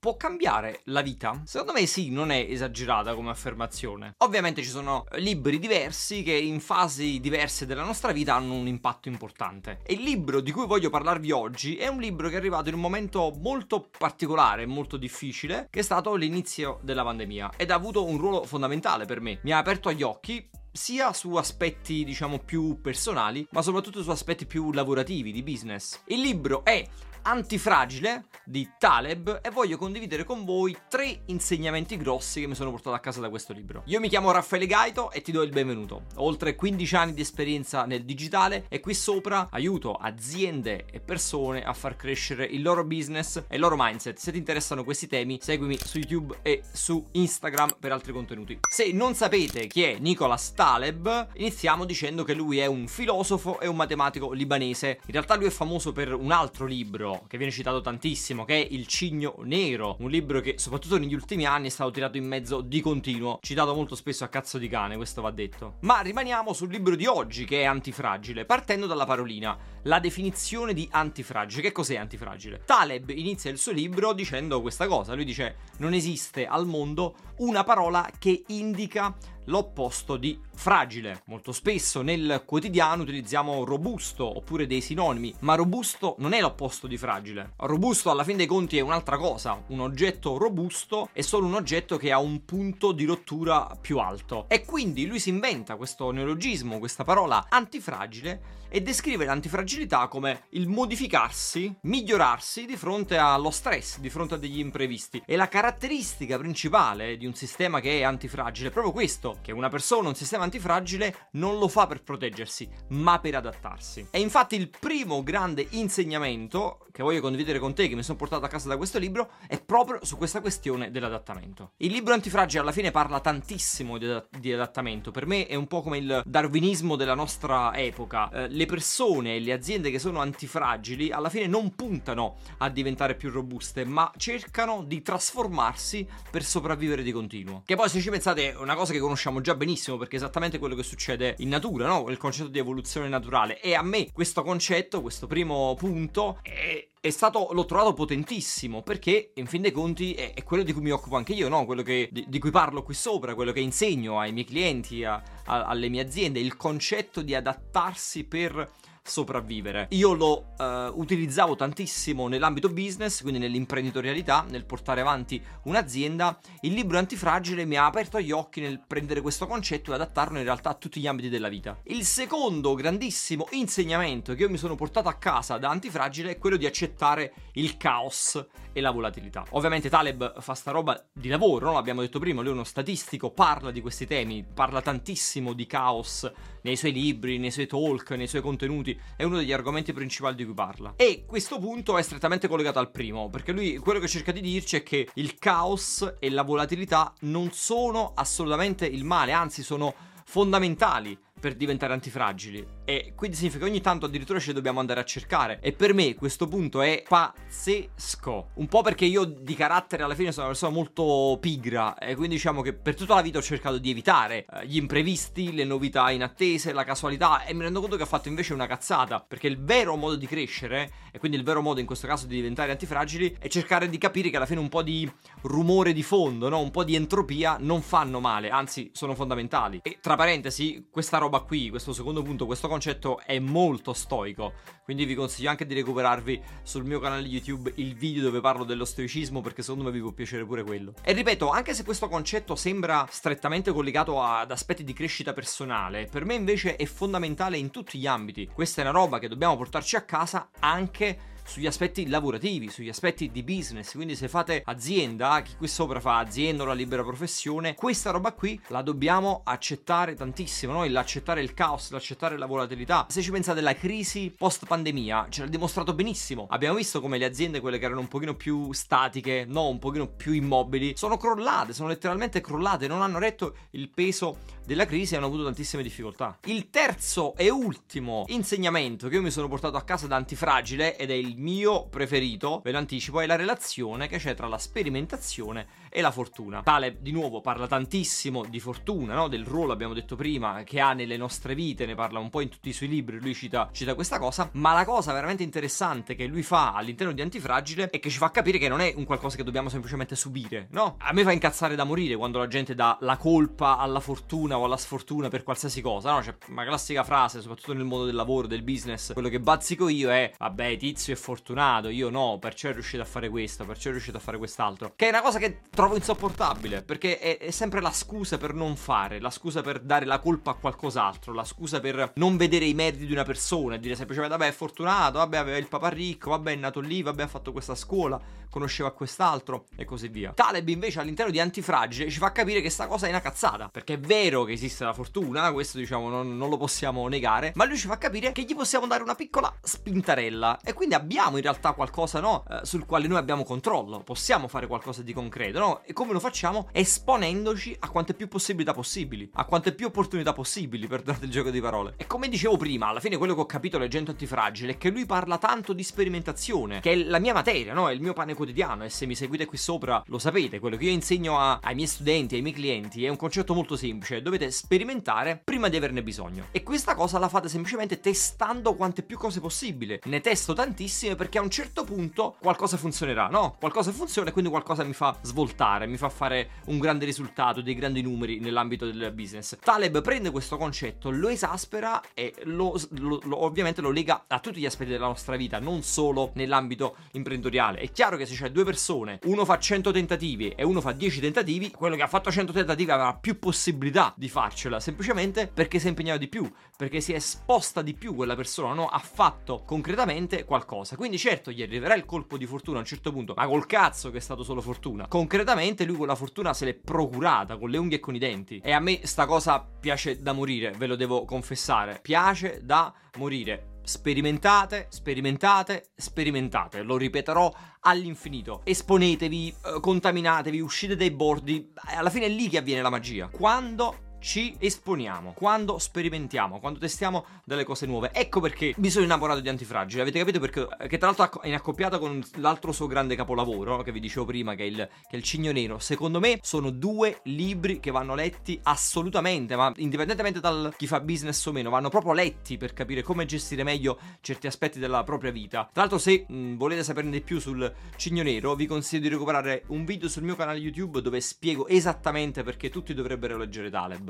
può cambiare la vita? Secondo me sì, non è esagerata come affermazione. Ovviamente ci sono libri diversi che in fasi diverse della nostra vita hanno un impatto importante. E il libro di cui voglio parlarvi oggi è un libro che è arrivato in un momento molto particolare, molto difficile, che è stato l'inizio della pandemia ed ha avuto un ruolo fondamentale per me. Mi ha aperto gli occhi sia su aspetti diciamo più personali, ma soprattutto su aspetti più lavorativi, di business. Il libro è Antifragile di Taleb e voglio condividere con voi tre insegnamenti grossi che mi sono portato a casa da questo libro. Io mi chiamo Raffaele Gaito e ti do il benvenuto. Ho oltre 15 anni di esperienza nel digitale e qui sopra aiuto aziende e persone a far crescere il loro business e il loro mindset. Se ti interessano questi temi, seguimi su YouTube e su Instagram per altri contenuti. Se non sapete chi è Nicolas Taleb, iniziamo dicendo che lui è un filosofo e un matematico libanese. In realtà lui è famoso per un altro libro che viene citato tantissimo, che è Il Cigno Nero, un libro che soprattutto negli ultimi anni è stato tirato in mezzo di continuo, citato molto spesso a cazzo di cane, questo va detto. Ma rimaniamo sul libro di oggi, che è Antifragile, partendo dalla parolina, la definizione di antifragile. Che cos'è antifragile? Taleb inizia il suo libro dicendo questa cosa, lui dice non esiste al mondo una parola che indica l'opposto di fragile. Molto spesso nel quotidiano utilizziamo robusto oppure dei sinonimi, ma robusto non è l'opposto di fragile. Robusto alla fin dei conti è un'altra cosa, un oggetto robusto è solo un oggetto che ha un punto di rottura più alto. E quindi lui si inventa questo neologismo, questa parola antifragile e descrive l'antifragilità come il modificarsi, migliorarsi di fronte allo stress, di fronte a degli imprevisti. E la caratteristica principale di un sistema che è antifragile è proprio questo, che una persona, un sistema antifragile non lo fa per proteggersi, ma per adattarsi. E infatti il primo grande insegnamento che voglio condividere con te, che mi sono portato a casa da questo libro, è proprio su questa questione dell'adattamento. Il libro antifragile alla fine parla tantissimo di, di adattamento, per me è un po' come il darwinismo della nostra epoca. Eh, le persone e le aziende che sono antifragili alla fine non puntano a diventare più robuste, ma cercano di trasformarsi per sopravvivere di continuo. Che poi se ci pensate è una cosa che conosciamo già benissimo perché è esattamente quello che succede in natura, no? Il concetto di evoluzione naturale. E a me questo concetto, questo primo punto, è, è stato, l'ho trovato potentissimo perché in fin dei conti è, è quello di cui mi occupo anche io, no? quello che, di, di, cui parlo qui sopra, quello che insegno ai miei clienti, a, a, alle mie aziende, il concetto di adattarsi per sopravvivere. Io lo uh, utilizzavo tantissimo nell'ambito business, quindi nell'imprenditorialità, nel portare avanti un'azienda. Il libro Antifragile mi ha aperto gli occhi nel prendere questo concetto e adattarlo in realtà a tutti gli ambiti della vita. Il secondo grandissimo insegnamento che io mi sono portato a casa da Antifragile è quello di accettare il caos e la volatilità. Ovviamente Taleb fa sta roba di lavoro, no? l'abbiamo detto prima, lui è uno statistico, parla di questi temi, parla tantissimo di caos nei suoi libri, nei suoi talk, nei suoi contenuti, è uno degli argomenti principali di cui parla. E questo punto è strettamente collegato al primo, perché lui quello che cerca di dirci è che il caos e la volatilità non sono assolutamente il male, anzi sono fondamentali per diventare antifragili. E quindi significa che ogni tanto addirittura ci dobbiamo andare a cercare. E per me questo punto è pazzesco. Un po' perché io di carattere alla fine sono una persona molto pigra e quindi diciamo che per tutta la vita ho cercato di evitare eh, gli imprevisti, le novità inattese, la casualità e mi rendo conto che ho fatto invece una cazzata, perché il vero modo di crescere e quindi il vero modo in questo caso di diventare antifragili è cercare di capire che alla fine un po' di rumore di fondo, no? un po' di entropia non fanno male, anzi sono fondamentali. E tra parentesi, questa roba qui, questo secondo punto, questo concetto è molto stoico, quindi vi consiglio anche di recuperarvi sul mio canale YouTube il video dove parlo dello stoicismo perché secondo me vi può piacere pure quello. E ripeto, anche se questo concetto sembra strettamente collegato ad aspetti di crescita personale, per me invece è fondamentale in tutti gli ambiti. Questa è una roba che dobbiamo portarci a casa anche sugli aspetti lavorativi, sugli aspetti di business. Quindi se fate azienda, chi qui sopra fa azienda o la libera professione, questa roba qui la dobbiamo accettare tantissimo, no? l'accettare il caos, l'accettare la volatilità. Se ci pensate alla crisi post pandemia, ce l'ha dimostrato benissimo. Abbiamo visto come le aziende, quelle che erano un pochino più statiche, no, un pochino più immobili, sono crollate, sono letteralmente crollate, non hanno retto il peso della crisi e hanno avuto tantissime difficoltà. Il terzo e ultimo insegnamento che io mi sono portato a casa da antifragile ed è il mio preferito, ve lo anticipo, è la relazione che c'è tra la sperimentazione e la fortuna. Tale di nuovo parla tantissimo di fortuna, no? del ruolo abbiamo detto prima che ha nelle nostre vite, ne parla un po' in tutti i suoi libri, lui cita, cita questa cosa, ma la cosa veramente interessante che lui fa all'interno di Antifragile è che ci fa capire che non è un qualcosa che dobbiamo semplicemente subire, no? A me fa incazzare da morire quando la gente dà la colpa alla fortuna o alla sfortuna per qualsiasi cosa, no? C'è una classica frase, soprattutto nel mondo del lavoro, del business, quello che bazzico io è, vabbè, tizio è fortunato, io no, perciò è riuscito a fare questo, perciò è riuscito a fare quest'altro. Che è una cosa che trovo insopportabile, perché è, è sempre la scusa per non fare, la scusa per dare la colpa a qualcos'altro, la scusa per non vedere i meriti di una persona e dire semplicemente, vabbè, è fortunato, vabbè, aveva il papà ricco, vabbè, è nato lì, vabbè, ha fatto questa scuola, conosceva quest'altro e così via. Taleb invece all'interno di Antifragile ci fa capire che sta cosa è una cazzata, perché è vero che esiste la fortuna, questo diciamo non, non, lo possiamo negare, ma lui ci fa capire che gli possiamo dare una piccola spintarella e quindi abbiamo in realtà qualcosa no, eh, sul quale noi abbiamo controllo, possiamo fare qualcosa di concreto, no? E come lo facciamo? Esponendoci a quante più possibilità possibili, a quante più opportunità possibili, perdonate il gioco di parole. E come dicevo prima, alla fine quello che ho capito leggendo Antifragile è che lui parla tanto di sperimentazione, che è la mia materia, no? È il mio pane quotidiano e se mi seguite qui sopra lo sapete, quello che io insegno a, ai miei studenti, ai miei clienti è un concetto molto semplice, dovete sperimentare prima di averne bisogno. E questa cosa la fate semplicemente testando quante più cose possibile. Ne testo tantissime perché a un certo punto qualcosa funzionerà, no? Qualcosa funziona e quindi qualcosa mi fa svoltare, mi fa fare un grande risultato, dei grandi numeri nell'ambito del business. Taleb prende questo concetto, lo esaspera e lo, lo, lo, ovviamente lo lega a tutti gli aspetti della nostra vita, non solo nell'ambito imprenditoriale. È chiaro che se c'è due persone, uno fa 100 tentativi e uno fa 10 tentativi, quello che ha fatto 100 tentativi avrà più possibilità di farcela semplicemente perché si è impegnato di più, perché si è esposta di più quella persona, no? ha fatto concretamente qualcosa. Quindi certo gli arriverà il colpo di fortuna a un certo punto, ma col cazzo che è stato solo fortuna. Concretamente lui quella fortuna se l'è procurata con le unghie e con i denti. E a me sta cosa piace da morire, ve lo devo confessare. Piace da morire. Sperimentate, sperimentate, sperimentate. Lo ripeterò all'infinito. Esponetevi, eh, contaminatevi, uscite dai bordi. Alla fine è lì che avviene la magia. Quando ci esponiamo, quando sperimentiamo, quando testiamo delle cose nuove. Ecco perché mi sono innamorato di Antifragile. Avete capito perché? Che tra l'altro è in accoppiata con l'altro suo grande capolavoro, che vi dicevo prima, che è, il, che è il Cigno Nero. Secondo me sono due libri che vanno letti assolutamente, ma indipendentemente dal chi fa business o meno, vanno proprio letti per capire come gestire meglio certi aspetti della propria vita. Tra l'altro, se mh, volete saperne di più sul Cigno Nero, vi consiglio di recuperare un video sul mio canale YouTube dove spiego esattamente perché tutti dovrebbero leggere Taleb.